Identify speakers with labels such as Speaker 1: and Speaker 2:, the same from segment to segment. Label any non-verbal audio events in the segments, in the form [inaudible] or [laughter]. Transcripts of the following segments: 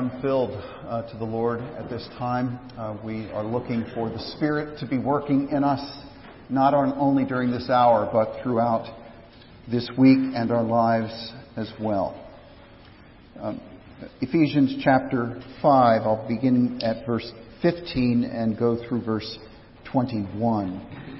Speaker 1: unfilled uh, to the Lord at this time. Uh, we are looking for the Spirit to be working in us, not on, only during this hour, but throughout this week and our lives as well. Um, Ephesians chapter 5, I'll begin at verse 15 and go through verse 21.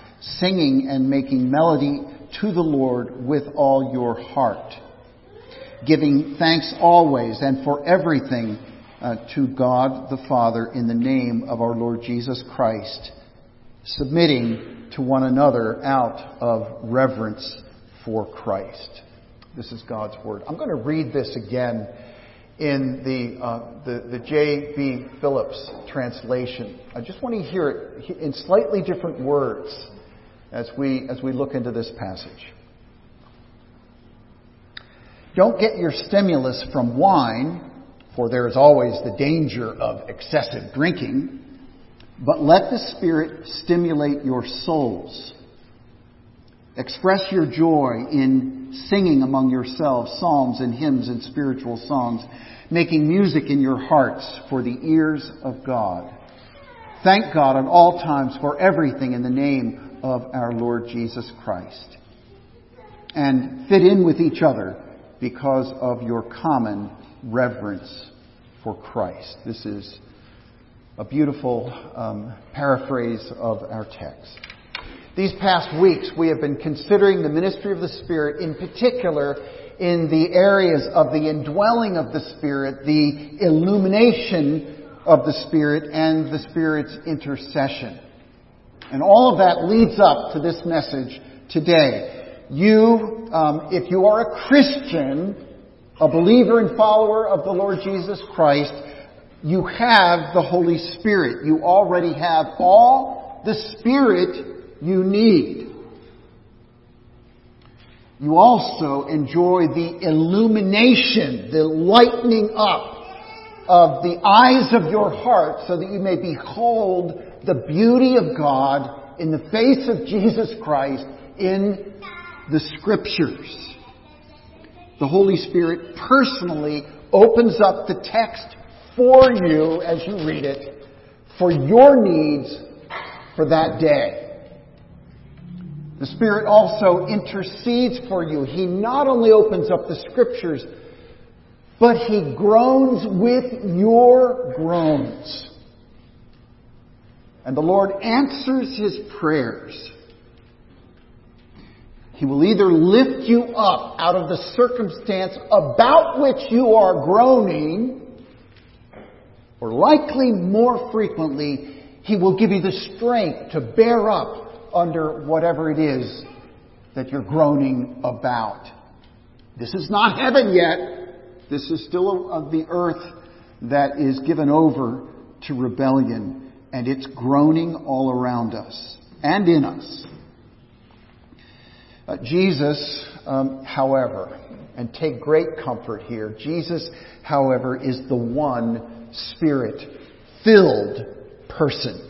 Speaker 1: singing and making melody to the Lord with all your heart, giving thanks always and for everything uh, to God the Father in the name of our Lord Jesus Christ, submitting to one another out of reverence for Christ. This is God's Word. I'm going to read this again in the, uh, the, the J.B. Phillips translation. I just want to hear it in slightly different words as we, as we look into this passage. Don't get your stimulus from wine, for there is always the danger of excessive drinking, but let the Spirit stimulate your souls. Express your joy in singing among yourselves psalms and hymns and spiritual songs, making music in your hearts for the ears of God. Thank God at all times for everything in the name of our Lord Jesus Christ and fit in with each other because of your common reverence for Christ. This is a beautiful um, paraphrase of our text. These past weeks, we have been considering the ministry of the Spirit, in particular in the areas of the indwelling of the Spirit, the illumination of the Spirit, and the Spirit's intercession. And all of that leads up to this message today. You, um, if you are a Christian, a believer and follower of the Lord Jesus Christ, you have the Holy Spirit. You already have all the Spirit you need. You also enjoy the illumination, the lightening up of the eyes of your heart so that you may behold the beauty of God in the face of Jesus Christ in the Scriptures. The Holy Spirit personally opens up the text for you as you read it for your needs for that day. The Spirit also intercedes for you. He not only opens up the Scriptures, but He groans with your groans. And the Lord answers his prayers. He will either lift you up out of the circumstance about which you are groaning, or likely more frequently, He will give you the strength to bear up under whatever it is that you're groaning about. This is not heaven yet. This is still of the earth that is given over to rebellion and it's groaning all around us and in us. Uh, Jesus, um, however, and take great comfort here, Jesus, however, is the one Spirit filled person.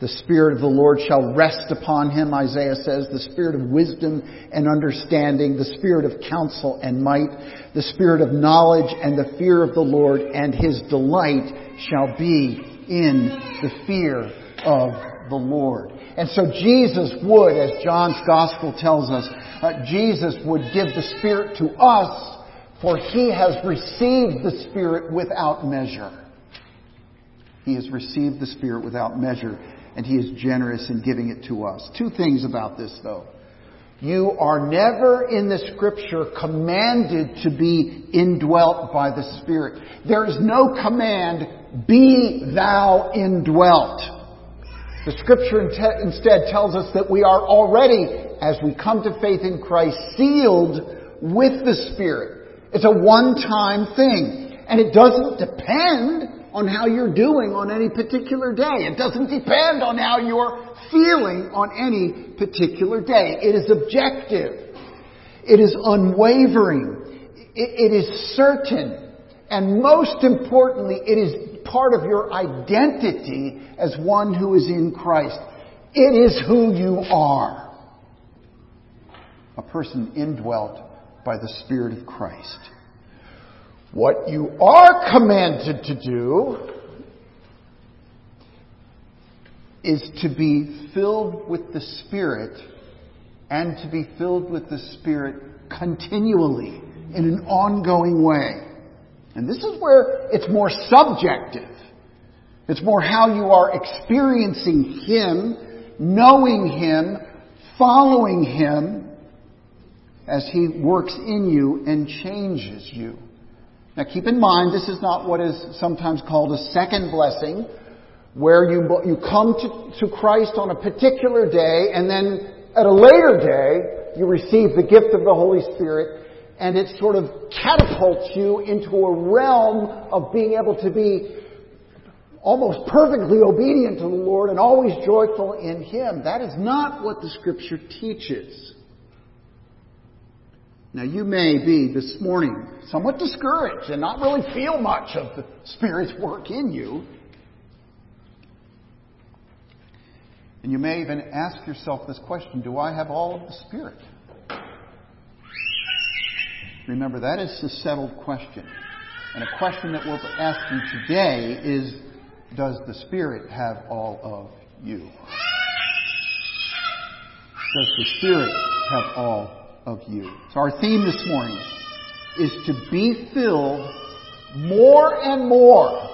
Speaker 1: The Spirit of the Lord shall rest upon him, Isaiah says, the Spirit of wisdom and understanding, the Spirit of counsel and might, the Spirit of knowledge and the fear of the Lord, and his delight shall be in the fear of the Lord. And so Jesus would, as John's Gospel tells us, uh, Jesus would give the Spirit to us, for he has received the Spirit without measure. He has received the Spirit without measure, and he is generous in giving it to us. Two things about this, though. You are never in the scripture commanded to be indwelt by the Spirit. There is no command, be thou indwelt. The scripture instead tells us that we are already, as we come to faith in Christ, sealed with the Spirit. It's a one-time thing. And it doesn't depend on how you're doing on any particular day. It doesn't depend on how you're feeling on any particular day. It is objective. It is unwavering. it, it is certain. And most importantly, it is part of your identity as one who is in Christ. It is who you are. A person indwelt by the Spirit of Christ. What you are commanded to do is to be filled with the Spirit and to be filled with the Spirit continually in an ongoing way. And this is where it's more subjective. It's more how you are experiencing Him, knowing Him, following Him as He works in you and changes you. Now keep in mind, this is not what is sometimes called a second blessing, where you, you come to, to Christ on a particular day and then at a later day you receive the gift of the Holy Spirit and it sort of catapults you into a realm of being able to be almost perfectly obedient to the Lord and always joyful in Him. That is not what the Scripture teaches. Now, you may be this morning somewhat discouraged and not really feel much of the Spirit's work in you. And you may even ask yourself this question Do I have all of the Spirit? Remember, that is a settled question. And a question that we're asking today is Does the Spirit have all of you? Does the Spirit have all of you? So, our theme this morning is to be filled more and more.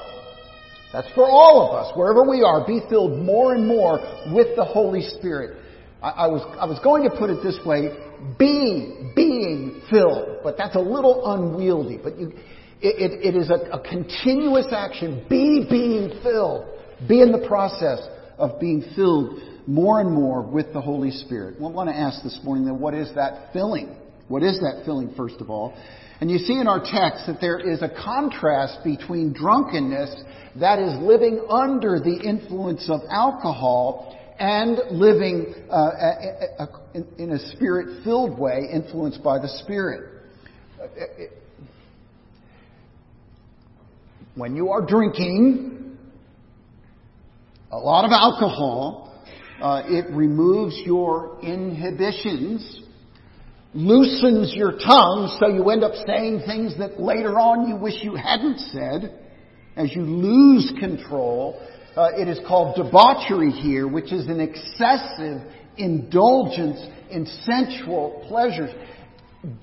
Speaker 1: That's for all of us, wherever we are, be filled more and more with the Holy Spirit. I, I was, I was going to put it this way be being filled. But that's a little unwieldy. But you, it, it, it is a, a continuous action. Be being filled. Be in the process of being filled more and more with the Holy Spirit. I want to ask this morning then, what is that filling? What is that filling, first of all? And you see in our text that there is a contrast between drunkenness, that is living under the influence of alcohol, and living uh, in a spirit filled way, influenced by the Spirit. When you are drinking a lot of alcohol, uh, it removes your inhibitions, loosens your tongue, so you end up saying things that later on you wish you hadn't said as you lose control uh, it is called debauchery here, which is an excessive indulgence in sensual pleasures.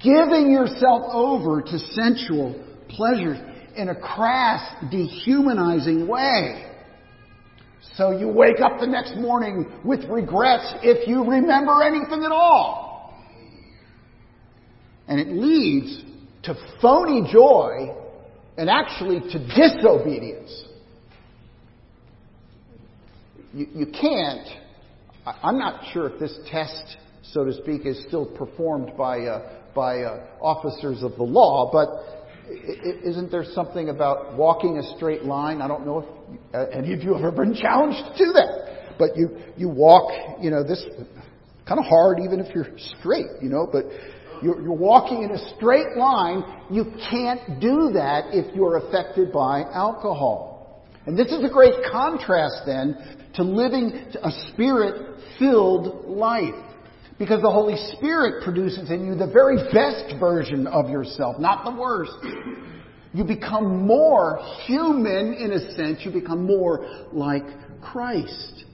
Speaker 1: Giving yourself over to sensual pleasures in a crass, dehumanizing way. So you wake up the next morning with regrets if you remember anything at all. And it leads to phony joy and actually to disobedience you, you can't. I'm not sure if this test, so to speak, is still performed by uh, by uh, officers of the law, but isn't there something about walking a straight line? I don't know if uh, any of you have ever been challenged to do that, but you you walk, you know, this kind of hard even if you're straight, you know, but you're, you're walking in a straight line. You can't do that if you're affected by alcohol. And this is a great contrast then to living a spirit filled life. Because the Holy Spirit produces in you the very best version of yourself, not the worst. You become more human in a sense. You become more like Christ.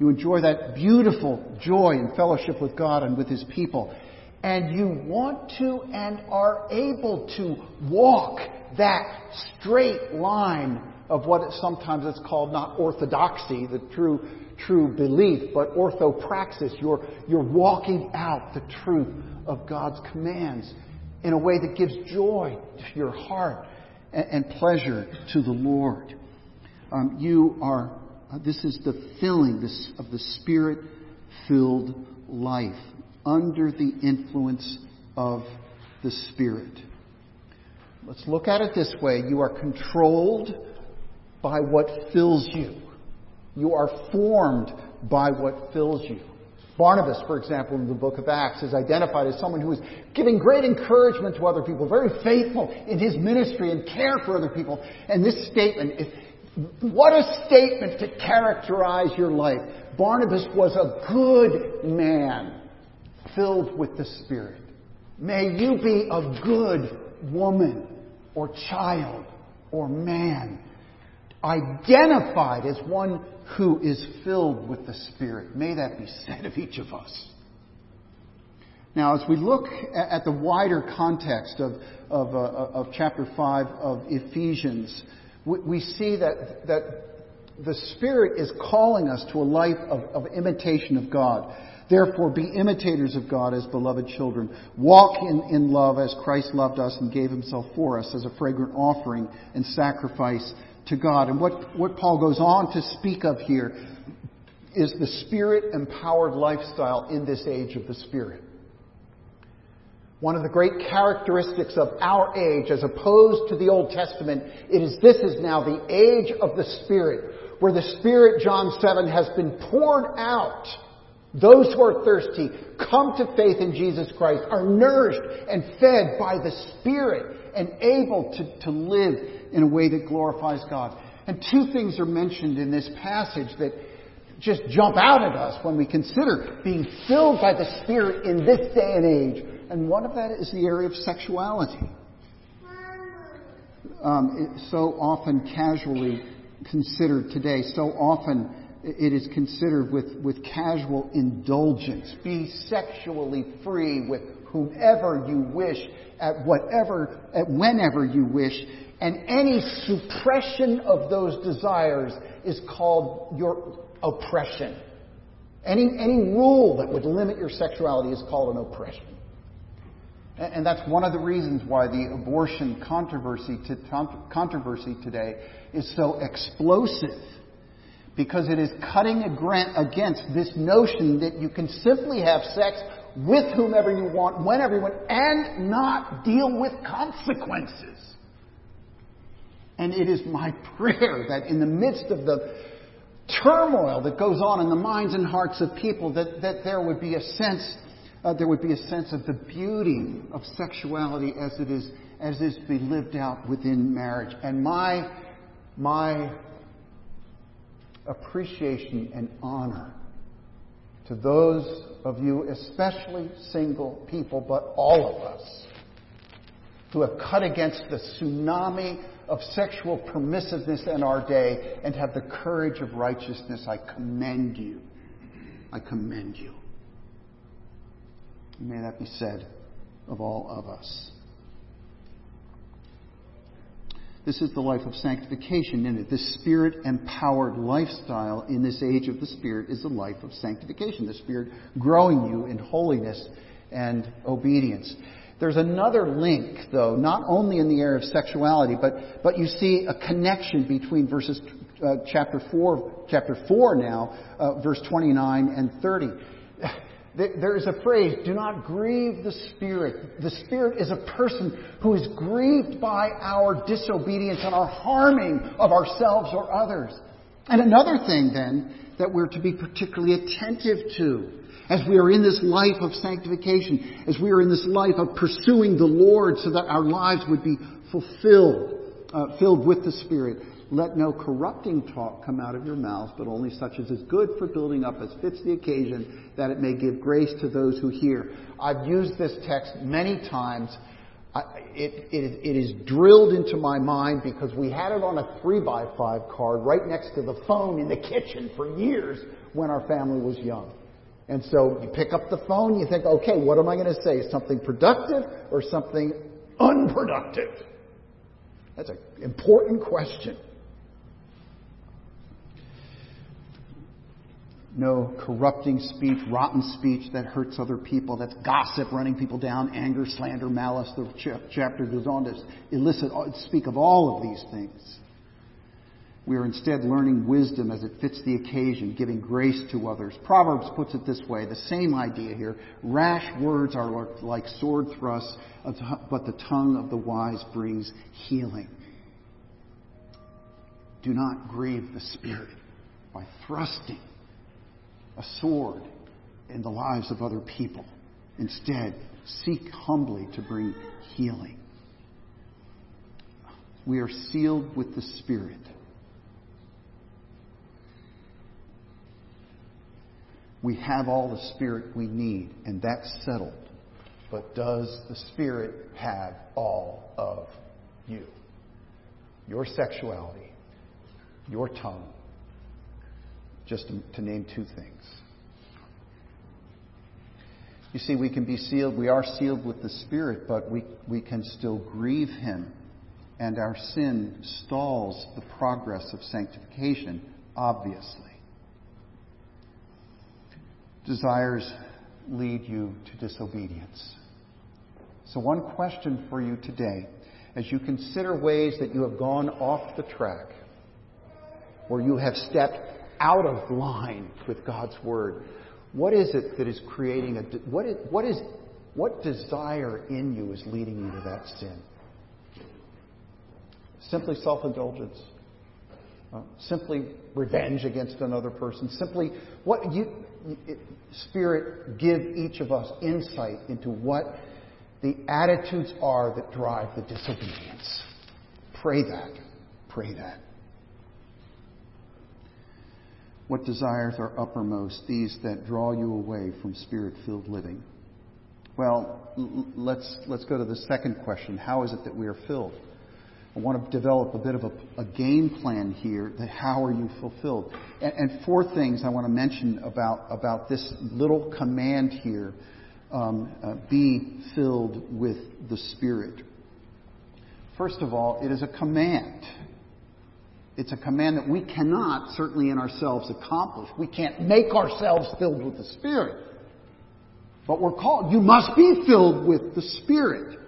Speaker 1: You enjoy that beautiful joy and fellowship with God and with His people. And you want to and are able to walk that straight line of what sometimes it's called not orthodoxy, the true true belief, but orthopraxis. You're, you're walking out the truth of God's commands in a way that gives joy to your heart and, and pleasure to the Lord. Um, you are Uh, this is the filling this, of the Spirit filled life under the influence of the Spirit. Let's look at it this way. You are controlled by what fills you. You are formed by what fills you. Barnabas, for example, in the book of Acts, is identified as someone who is giving great encouragement to other people, very faithful in his ministry and care for other people. And this statement, is, what a statement to characterize your life. Barnabas was a good man filled with the Spirit. May you be a good woman or child or man identified as one who is filled with the Spirit. May that be said of each of us. Now, as we look at the wider context of, of, uh, of chapter 5 of Ephesians, we see that, that the Spirit is calling us to a life of, of imitation of God. Therefore, be imitators of God as beloved children. Walk in, in love as Christ loved us and gave himself for us as a fragrant offering and sacrifice to God. And what, what Paul goes on to speak of here is the spirit empowered lifestyle in this age of the Spirit. One of the great characteristics of our age, as opposed to the Old Testament, it is this is now the age of the Spirit, where the Spirit, John 7, has been poured out. Those who are thirsty come to faith in Jesus Christ, are nourished and fed by the Spirit, and able to, to live in a way that glorifies God. And two things are mentioned in this passage that just jump out at us when we consider being filled by the Spirit in this day and age. And one of that is the area of sexuality. Um, so often casually considered today, so often it is considered with, with casual indulgence. Be sexually free with whomever you wish, at whatever, at whenever you wish, and any suppression of those desires is called your oppression. Any, any rule that would limit your sexuality is called an oppression. And, and that's one of the reasons why the abortion controversy, to, controversy today is so explosive. Because it is cutting against this notion that you can simply have sex with whomever you want, whenever you want, and not deal with consequences. And it is my [laughs] prayer that in the midst of the turmoil that goes on in the minds and hearts of people, that, that there would be a sense, uh, there would be a sense of the beauty of sexuality as it is, as it is to be lived out within marriage. And my, my appreciation and honor to those of you, especially single people, but all of us, who have cut against the tsunami of sexual permissiveness in our day and have the courage of righteousness. I commend you. I commend you. May that be said of all of us. This is the life of sanctification in it. This spirit empowered lifestyle in this age of the Spirit is the life of sanctification. The Spirit growing you in holiness and obedience. There's another link, though, not only in the area of sexuality, but, but you see a connection between verses uh, chapter 4, chapter 4 now, uh, verse 29 and 30. There is a phrase, do not grieve the Spirit. The Spirit is a person who is grieved by our disobedience and our harming of ourselves or others. And another thing then that we're to be particularly attentive to as we are in this life of sanctification, as we are in this life of pursuing the Lord so that our lives would be fulfilled, uh, filled with the Spirit. Let no corrupting talk come out of your mouth, but only such as is good for building up as fits the occasion, that it may give grace to those who hear. I've used this text many times. I, it, it, it is drilled into my mind because we had it on a 3 by 5 card right next to the phone in the kitchen for years when our family was young. And so you pick up the phone, you think, okay, what am I going to say? Something productive or something unproductive? That's an important question. No corrupting speech, rotten speech that hurts other people. That's gossip, running people down, anger, slander, malice. The chapter goes on to elicit, uh, speak of all of these things. We are instead learning wisdom as it fits the occasion, giving grace to others. Proverbs puts it this way the same idea here. Rash words are like sword thrusts, but the tongue of the wise brings healing. Do not grieve the Spirit by thrusting a sword in the lives of other people. Instead, seek humbly to bring healing. We are sealed with the Spirit. We have all the Spirit we need, and that's settled. But does the Spirit have all of you? Your sexuality, your tongue, just to, name two things. You see, we can be sealed, we are sealed with the Spirit, but we, we can still grieve Him. And our sin stalls the progress of sanctification, obviously. Desires lead you to disobedience. So, one question for you today, as you consider ways that you have gone off the track, or you have stepped out of line with God's Word, what is it that is creating a, what is, what is, what desire in you is leading you to that sin? Simply self-indulgence. Uh, simply revenge against another person. Simply, what you, it, Spirit, give each of us insight into what the attitudes are that drive the disobedience. Pray that. Pray that. What desires are uppermost, these that draw you away from spirit filled living? Well, let's, let's go to the second question. How is it that we are filled? I want to develop a bit of a, a game plan here that how are you fulfilled? And, and, four things I want to mention about, about this little command here um, uh, be filled with the Spirit. First of all, it is a command. It's a command that we cannot, certainly in ourselves, accomplish. We can't make ourselves filled with the Spirit. But we're called, you must be filled with the Spirit.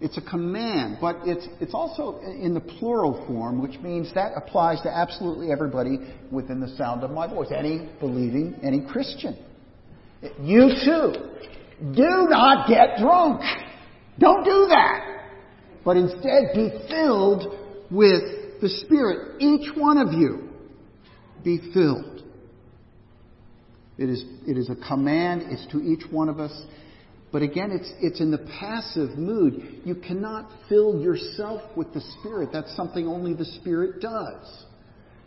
Speaker 1: It's a command, but it's, it's also in the plural form, which means that applies to absolutely everybody within the sound of my voice. Any believing, any Christian. You too. Do not get drunk. Don't do that. But instead be filled with the Spirit. Each one of you be filled. It is, it is a command. It's to each one of us. But again, it's, it's in the passive mood. You cannot fill yourself with the Spirit. That's something only the Spirit does.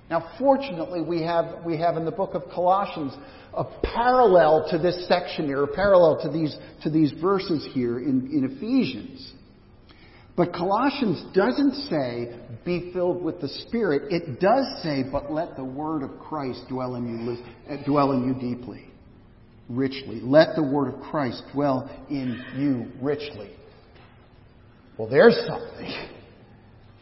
Speaker 1: Now, fortunately, we have, we have in the book of Colossians a parallel to this section here, a parallel to these, to these verses here in, in Ephesians. But Colossians doesn't say, be filled with the Spirit. It does say, but let the word of Christ dwell in you, uh, dwell in you deeply richly. Let the word of Christ dwell in you richly. Well, there's something.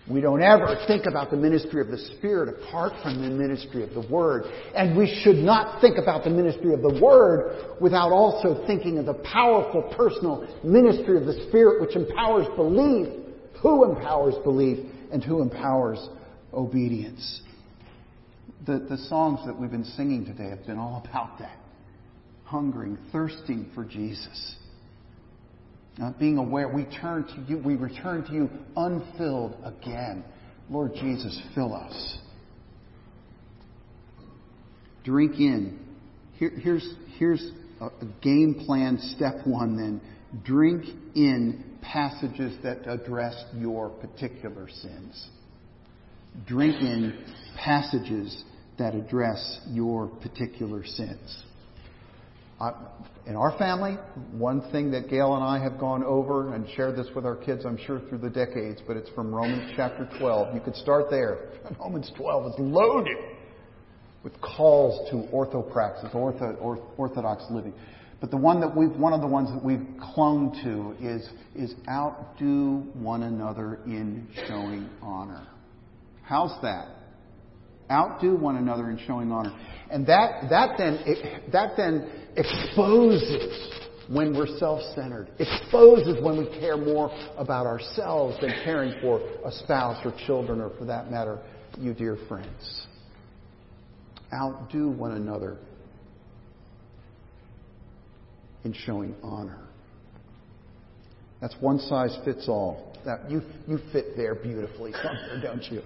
Speaker 1: We don't ever think about the ministry of the Spirit apart from the ministry of the Word. And we should not think about the ministry of the Word without also thinking of the powerful personal ministry of the Spirit which empowers belief. Who empowers belief and who empowers obedience? The, the songs that we've been singing today have been all about that hungering, thirsting for Jesus. Not being aware, we turn to you, we return to you unfilled again. Lord Jesus, fill us. Drink in. Here, here's, here's a game plan, step one then. Drink in passages that address your particular sins. Drink in passages that address your particular sins in our family, one thing that Gail and I have gone over and shared this with our kids, I'm sure, through the decades, but it's from Romans chapter 12. You could start there. [laughs] Romans 12 is loaded with calls to orthopraxis, ortho, orthodox living. But the one that we've, one of the ones that we've clung to is, is outdo one another in showing honor. How's that? Outdo one another in showing honor. And that, that then, that then exposes when we're self-centered. Exposes when we care more about ourselves than caring for a spouse or children or for that matter, you dear friends. Outdo one another in showing honor. That's one size fits all. That you, you fit there beautifully somewhere, [laughs] don't you?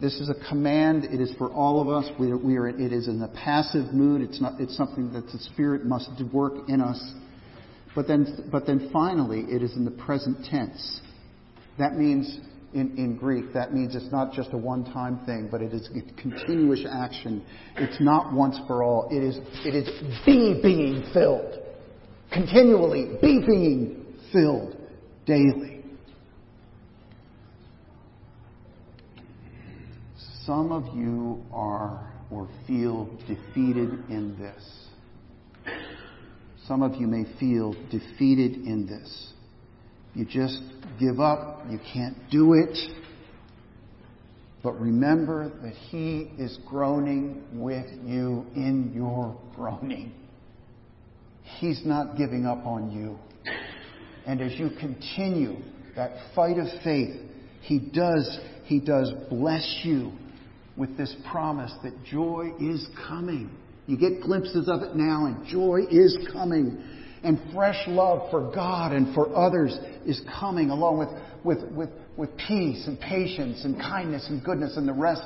Speaker 1: This is a command. It is for all of us. We we are, it is in a passive mood. It's, not, it's something that the Spirit must work in us. But then, but then finally, it is in the present tense. That means, in, in Greek, that means it's not just a one time thing, but it is continuous action. It's not once for all. It is, it is be being filled. Continually be being filled daily. Some of you are or feel defeated in this. Some of you may feel defeated in this. You just give up. You can't do it. But remember that He is groaning with you in your groaning. He's not giving up on you. And as you continue that fight of faith, He does, He does bless you with this promise that joy is coming. You get glimpses of it now, and joy is coming. And fresh love for God and for others is coming, along with, with, with, with peace and patience and kindness and goodness and the rest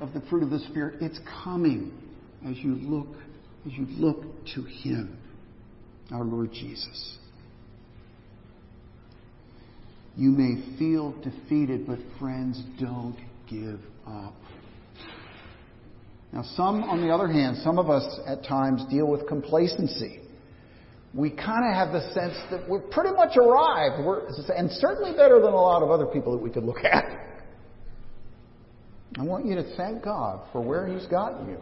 Speaker 1: of the fruit of the Spirit. It's coming as you look, as you look to Him, our Lord Jesus. You may feel defeated, but friends, don't give up. Now, some, on the other hand, some of us at times deal with complacency. We kind of have the sense that we're pretty much arrived, we're, and certainly better than a lot of other people that we could look [laughs] at. I want you to thank God for where He's gotten you.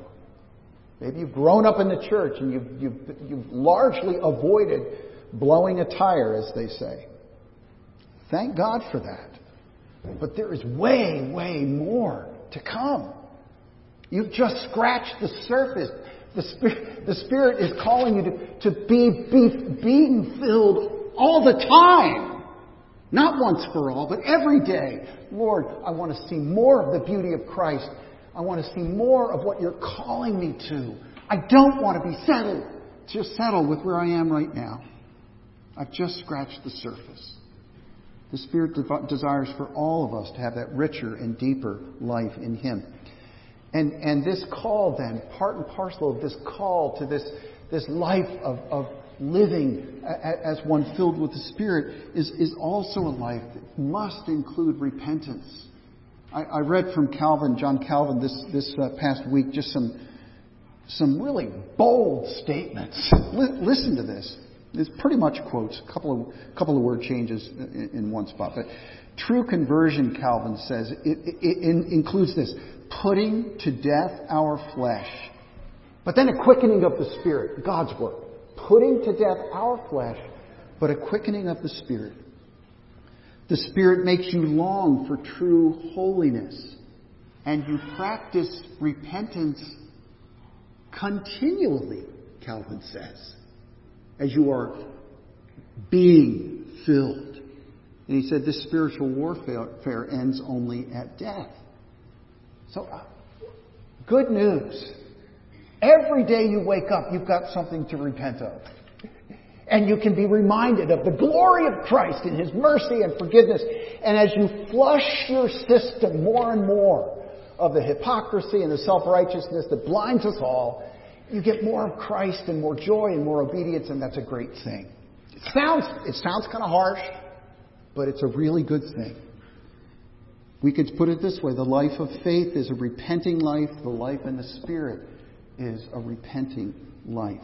Speaker 1: Maybe you've grown up in the church and you've, you've, you've largely avoided blowing a tire, as they say. Thank God for that. But there is way, way more to come. You've just scratched the surface. The Spirit, the Spirit is calling you to, to be, be being filled all the time. Not once for all, but every day. Lord, I want to see more of the beauty of Christ. I want to see more of what you're calling me to. I don't want to be settled, just settled with where I am right now. I've just scratched the surface. The Spirit desires for all of us to have that richer and deeper life in Him. And, and this call, then, part and parcel of this call to this, this life of, of living as one filled with the Spirit, is, is also a life that must include repentance. I, I read from Calvin, John Calvin, this, this uh, past week, just some, some really bold statements. L- listen to this. It's pretty much quotes, a couple of, couple of word changes in, in one spot. But true conversion, Calvin says, it, it, it includes this putting to death our flesh, but then a quickening of the Spirit, God's work. Putting to death our flesh, but a quickening of the Spirit. The Spirit makes you long for true holiness, and you practice repentance continually, Calvin says, as you are being filled. And he said this spiritual warfare ends only at death. So, uh, good news. Every day you wake up, you've got something to repent of. And you can be reminded of the glory of Christ and His mercy and forgiveness. And as you flush your system more and more of the hypocrisy and the self-righteousness that blinds us all, you get more of Christ and more joy and more obedience, and that's a great thing. It sounds, it sounds kind of harsh, but it's a really good thing. We could put it this way the life of faith is a repenting life, the life in the Spirit is a repenting life.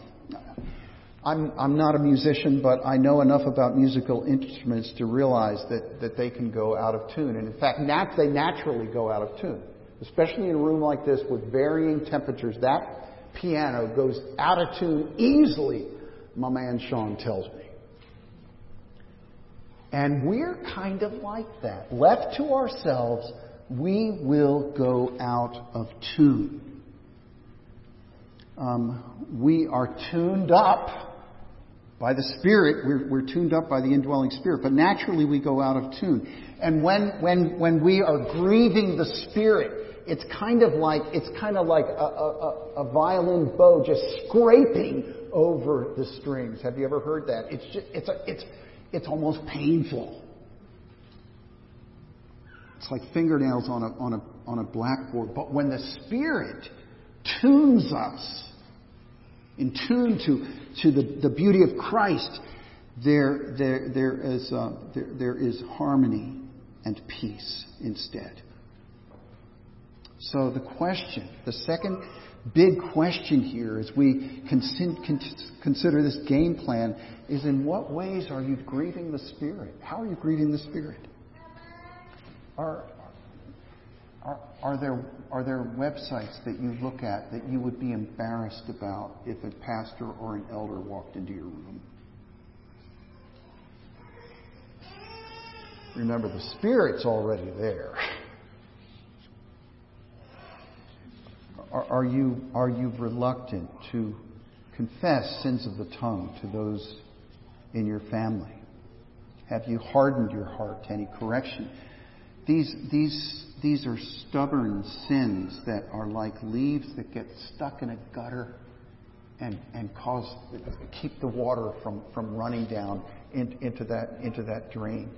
Speaker 1: I'm, I'm not a musician, but I know enough about musical instruments to realize that, that they can go out of tune. And in fact, nat- they naturally go out of tune, especially in a room like this with varying temperatures. That piano goes out of tune easily, my man Sean tells me. And we're kind of like that. Left to ourselves, we will go out of tune. Um, we are tuned up By the Spirit, we're, we're tuned up by the indwelling Spirit, but naturally we go out of tune. And when, when, when we are grieving the Spirit, it's kind of like, it's kind of like a, a, a violin bow just scraping over the strings. Have you ever heard that? It's just, it's, a, it's, it's almost painful. It's like fingernails on a, on a, on a blackboard. But when the Spirit tunes us, in tune to, to the, the beauty of Christ, there, there, there, is, uh, there, there is harmony and peace instead. So the question, the second big question here as we consider this game plan is in what ways are you grieving the Spirit? How are you grieving the Spirit? Are, are, are, there, are there websites that you look at that you would be embarrassed about if a pastor or an elder walked into your room? Remember, the Spirit's already there. [laughs] Are, you, are you reluctant to confess sins of the tongue to those in your family? Have you hardened your heart to any correction? These, these, these are stubborn sins that are like leaves that get stuck in a gutter and, and cause, keep the water from, from running down in, into, that, into that drain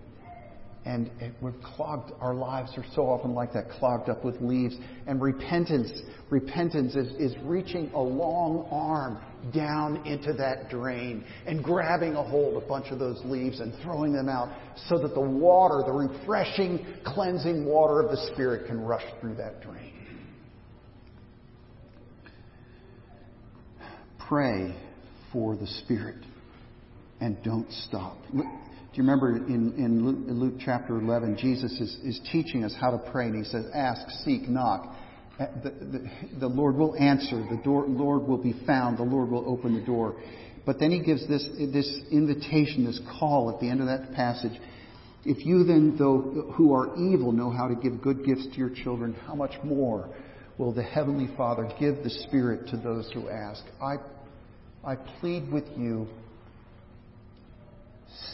Speaker 1: and we're clogged. Our lives are so often like that, clogged up with leaves. And repentance, repentance is, is reaching a long arm down into that drain and grabbing a hold of a bunch of those leaves and throwing them out so that the water, the refreshing, cleansing water of the Spirit can rush through that drain. Pray for the Spirit and don't stop you remember in, in Luke, Luke, chapter 11, Jesus is, is teaching us how to pray, and he says, Ask, seek, knock. Uh, the, the, the Lord will answer. The door, Lord will be found. The Lord will open the door. But then he gives this, this invitation, this call at the end of that passage. If you then, though who are evil, know how to give good gifts to your children, how much more will the Heavenly Father give the Spirit to those who ask? I, I plead with you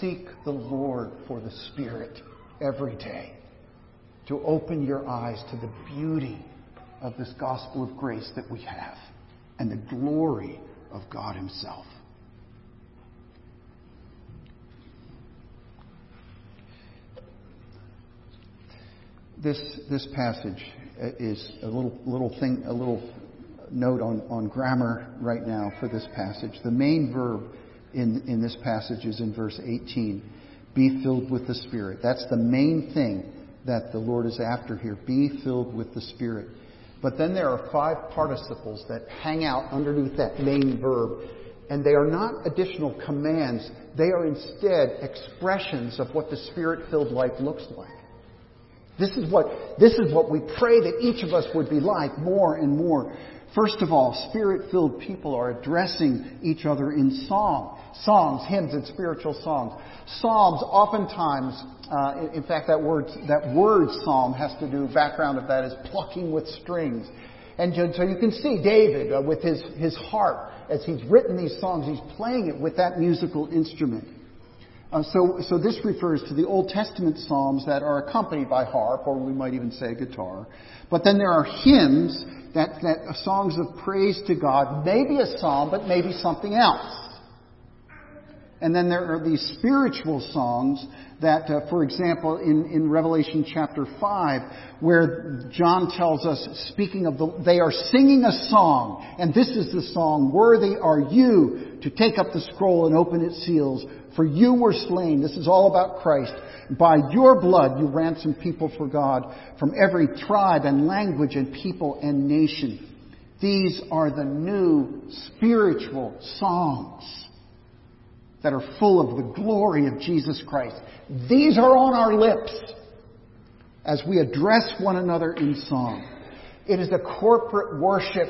Speaker 1: Seek the Lord for the Spirit every day to open your eyes to the beauty of this gospel of grace that we have and the glory of God Himself. This, this passage is a little, little thing, a little note on, on grammar right now for this passage. The main verb in, in this passage is in verse 18. Be filled with the Spirit. That's the main thing that the Lord is after here. Be filled with the Spirit. But then there are five participles that hang out underneath that main verb. And they are not additional commands. They are instead expressions of what the Spirit filled life looks like. This is what, this is what we pray that each of us would be like more and more. First of all, spirit filled people are addressing each other in song, songs, hymns, and spiritual songs. Psalms, oftentimes, uh, in fact, that word, that word psalm has to do, background of that is plucking with strings. And so you can see David uh, with his, his harp, as he's written these songs, he's playing it with that musical instrument. Uh, so, so this refers to the Old Testament psalms that are accompanied by harp, or we might even say guitar. But then there are hymns that, that songs of praise to God, maybe a psalm, but maybe something else. And then there are these spiritual songs that, uh, for example, in, in Revelation chapter 5, where John tells us, speaking of the, they are singing a song, and this is the song, Worthy are you to take up the scroll and open its seals, for you were slain. This is all about Christ. By your blood you ransomed people for God from every tribe and language and people and nation. These are the new spiritual songs that are full of the glory of Jesus Christ. These are on our lips as we address one another in song. It is a corporate worship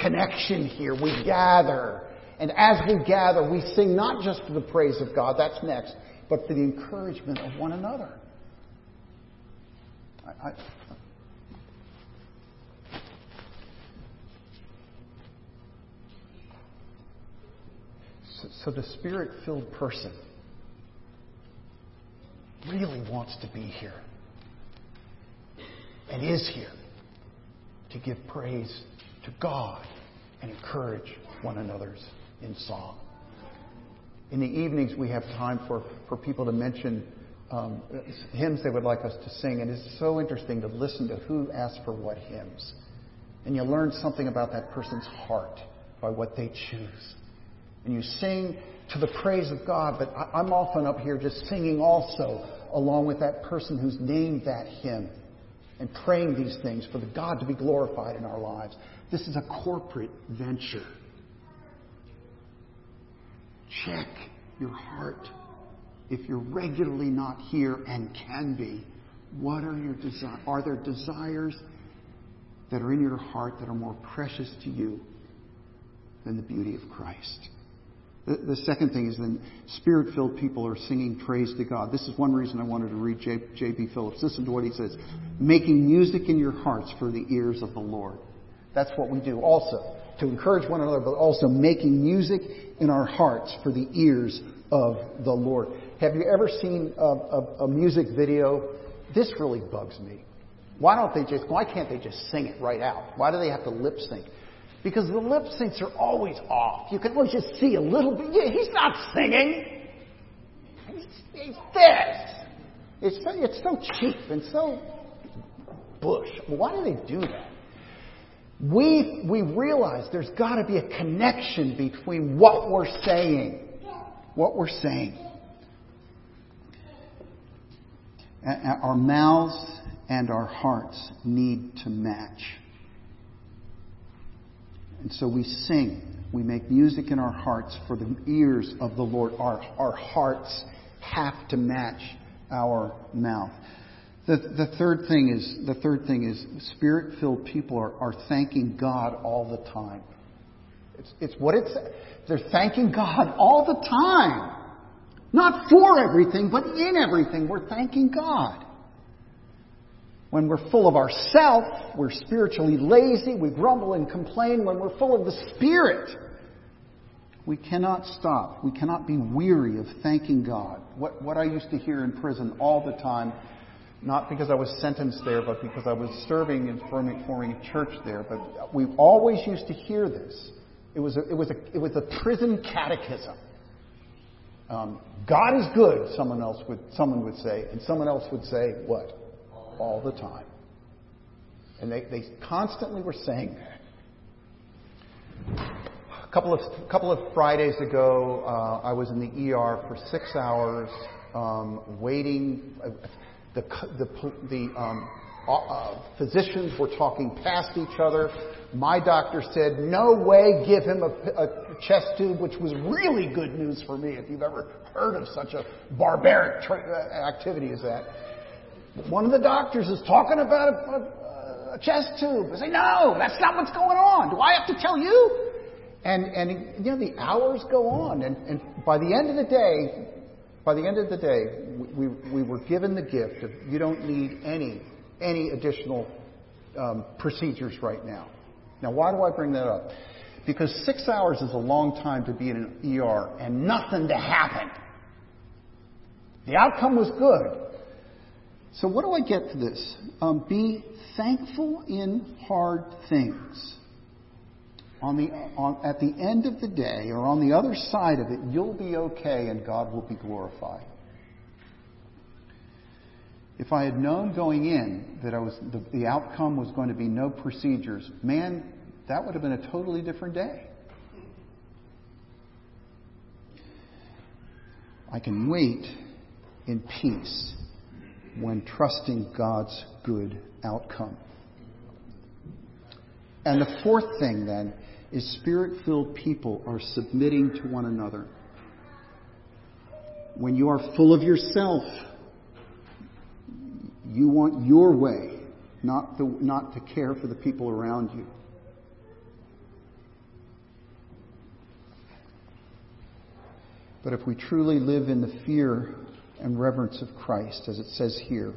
Speaker 1: connection here. We gather. And as we gather, we sing not just for the praise of God, that's next, but for the encouragement of one another. I, I, So, so the spirit filled person really wants to be here and is here to give praise to God and encourage one another's in song. In the evenings, we have time for, for people to mention um, hymns they would like us to sing, and it's so interesting to listen to who asks for what hymns. And you learn something about that person's heart by what they choose. And you sing to the praise of God, but I'm often up here just singing also along with that person who's named that hymn and praying these things for the God to be glorified in our lives. This is a corporate venture. Check your heart. If you're regularly not here and can be, what are your desires? Are there desires that are in your heart that are more precious to you than the beauty of Christ? The, second thing is then spirit filled people are singing praise to God. This is one reason I wanted to read J.B. Phillips. Listen to what he says making music in your hearts for the ears of the Lord. That's what we do also, to encourage one another, but also making music in our hearts for the ears of the Lord. Have you ever seen a, a, a music video? This really bugs me. Why don't they just, why can't they just sing it right out? Why do they have to lip sync? Because the lip syncs are always off. You can always just see a little bit. Yeah, he's not singing. He's, he's this. It's, it's so cheap and so bush. Why do they do that? We, we realize there's got to be a connection between what we're saying. What we're saying. Our mouths and our hearts need to match. And so we sing. We make music in our hearts for the ears of the Lord. Our, our hearts have to match our mouth. The, the third thing is the third thing is spirit-filled people are, are thanking God all the time. It's, it's what it's they're thanking God all the time. Not for everything, but in everything. We're thanking God. When we're full of ourself, we're spiritually lazy, we grumble and complain. When we're full of the Spirit, we cannot stop. We cannot be weary of thanking God. What, what I used to hear in prison all the time, not because I was sentenced there, but because I was serving and forming, forming a church there, but we always used to hear this. It was a, it was a, it was a prison catechism. Um, God is good, someone else would, someone would say, and someone else would say, what? All the time. And they, they constantly were saying that. A couple of, couple of Fridays ago, uh, I was in the ER for six hours um, waiting. Uh, the, the, the um, uh, physicians were talking past each other. My doctor said, no way, give him a, a, chest tube, which was really good news for me if you've ever heard of such a barbaric tra- uh, activity as that. One of the doctors is talking about a, a, a chest tube. I say, no, that's not what's going on. Do I have to tell you? And, and you know, the hours go on. And, and by the end of the day, by the end of the day, we, we were given the gift of you don't need any, any additional um, procedures right now. Now, why do I bring that up? Because six hours is a long time to be in an ER and nothing to happen. The outcome was good, so, what do I get to this? Um, be thankful in hard things. On the, on, at the end of the day, or on the other side of it, you'll be okay and God will be glorified. If I had known going in that I was, the, the outcome was going to be no procedures, man, that would have been a totally different day. I can wait in peace when trusting God's good outcome. And the fourth thing then is spirit filled people are submitting to one another. When you are full of yourself, you want your way, not, the, not to care for the people around you. But if we truly live in the fear and reverence of Christ, as it says here,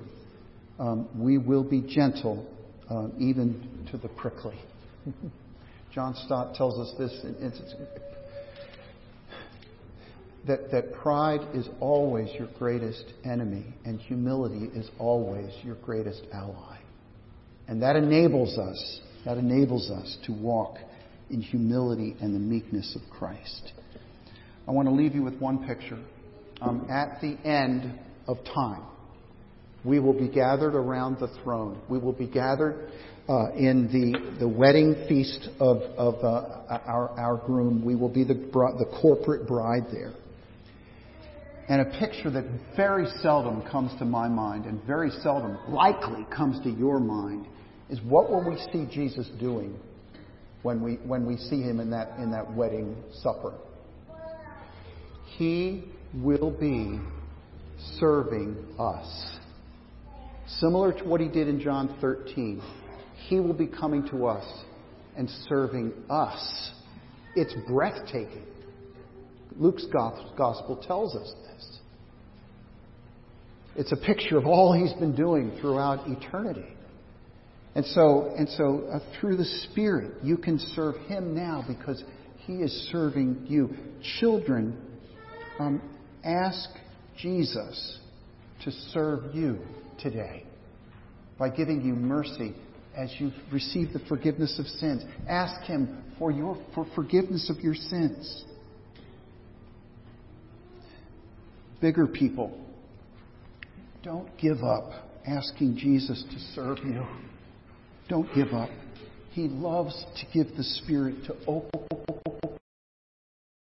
Speaker 1: um, we will be gentle uh, even to the prickly. [laughs] John Stott tells us this. that, that pride is always your greatest enemy and humility is always your greatest ally. And that enables us, that enables us to walk in humility and the meekness of Christ. I want to leave you with one picture. Um, at the end of time, we will be gathered around the throne. We will be gathered uh, in the, the wedding feast of, of uh, our, our groom. We will be the, the corporate bride there. And a picture that very seldom comes to my mind and very seldom likely comes to your mind is what will we see Jesus doing when we, when we see him in that, in that wedding supper? He will be serving us. Similar to what he did in John 13. He will be coming to us and serving us. It's breathtaking. Luke's gospel tells us this. It's a picture of all he's been doing throughout eternity. And so, and so uh, through the Spirit, you can serve him now because he is serving you. Children, um, ask Jesus to serve you today by giving you mercy as you receive the forgiveness of sins. Ask him for your for forgiveness of your sins. bigger people, don't give up asking Jesus to serve you. Don't give up. He loves to give the Spirit to open